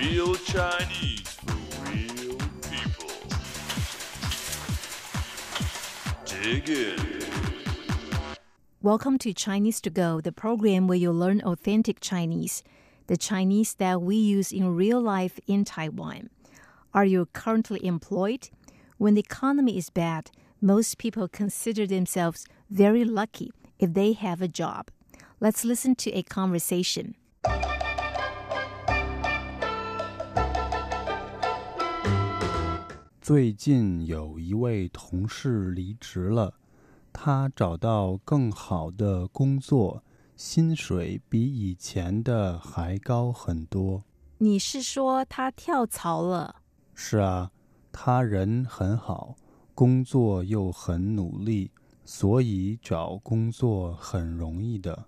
Real Chinese for real people. Dig in. Welcome to Chinese to Go, the program where you learn authentic Chinese, the Chinese that we use in real life in Taiwan. Are you currently employed? When the economy is bad, most people consider themselves very lucky if they have a job. Let's listen to a conversation. 最近有一位同事离职了，他找到更好的工作，薪水比以前的还高很多。你是说他跳槽了？是啊，他人很好，工作又很努力，所以找工作很容易的。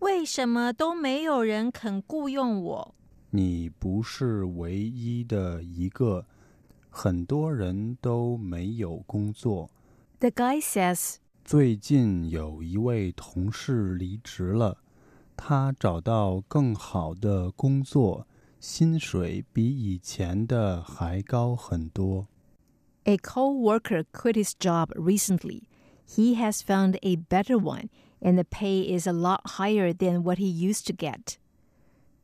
为什么都没有人肯雇佣我？你不是唯一的一个，很多人都没有工作。 The guy says, 最近有一位同事离职了，他找到更好的工作，薪水比以前的还高很多。 A co worker quit his job recently. He has found a better one, and the pay is a lot higher than what he used to get.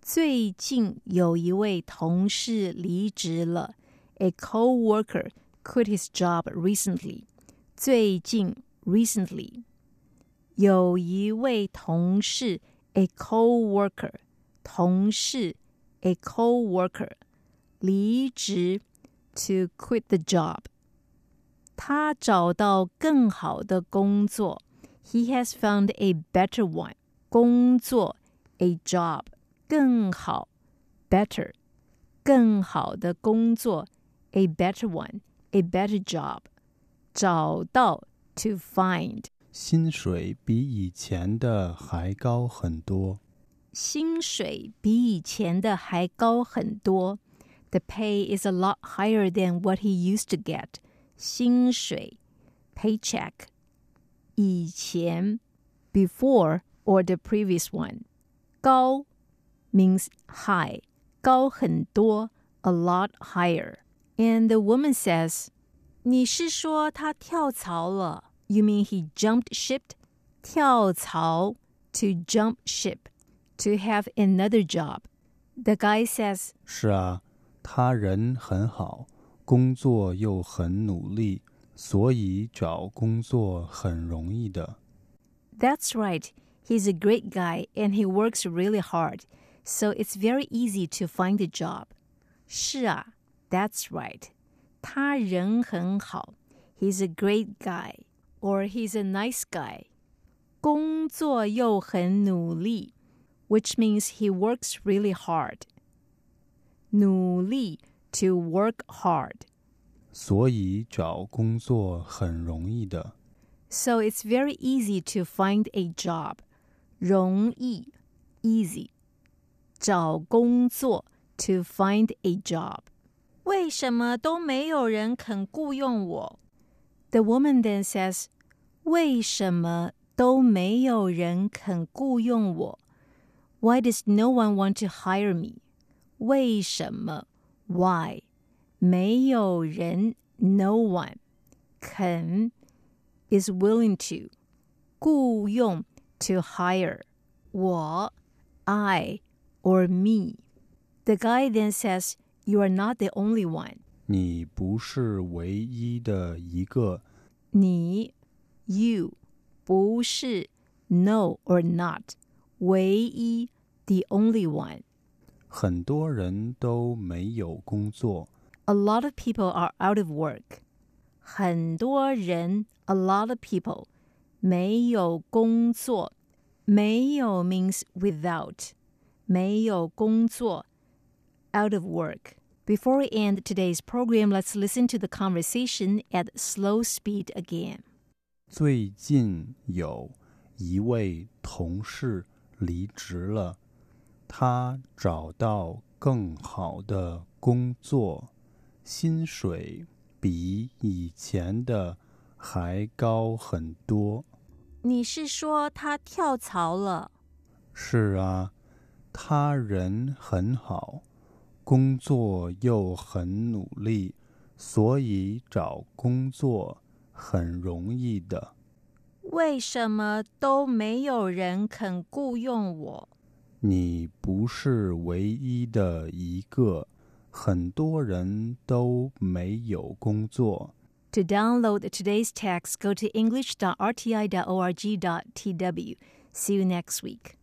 最近有一位同事离职了。 A co worker quit his job recently. 最近 recently 有一位同事 a co worker 同事 a co worker 离职 to quit the job 他找到更好的工作。He has found a better one. 工作 a job 更好 better 更好的工作 a better one a better job 找到 to find 薪水比以前的还高很多。薪水比以前的还高很多。The pay is a lot higher than what he used to get. 薪水 paycheck 以前 before or the previous one 高 means high 高很多 a lot higher. And the woman says, 你是说他跳槽了? You mean he jumped ship? 跳槽 to jump ship to have another job. The guy says, 是啊，他人很好，工作又很努力，所以找工作很容易的。 That's right. He's a great guy and he works really hard, so it's very easy to find a job. 是啊, that's right. 他人很好. He's a great guy or he's a nice guy. 工作又很努力, which means he works really hard. 努力 to work hard. 所以找工作很容易的。 So it's very easy to find a job. 容易 easy. 找工作 to find a job. 为什么都没有人肯雇佣我? The woman then says, 为什么都没有人肯雇佣我? Why does no one want to hire me? 为什么 Why? 没有人 no one 肯 is willing to 雇佣 to hire 我 I or me. The guy then says, You are not the only one. 你不是唯一的一个。你 you 不是 no or not 唯一 the only one. 很多人都没有工作。 A lot of people are out of work. 很多人 a lot of people 没有工作。没有 means without. 没有工作 out of work. Before we end today's program, let's listen to the conversation at slow speed again. 最近有一位同事离职了，他找到更好的工作，薪水比以前的还高很多。你是说他跳槽了？是啊， 他人很好， 工作又很努力，所以找工作很容易的。为什么都没有人肯雇佣我？你不是唯一的一个，很多人都没有工作。To download today's text, go to english.rti.org.tw. See you next week.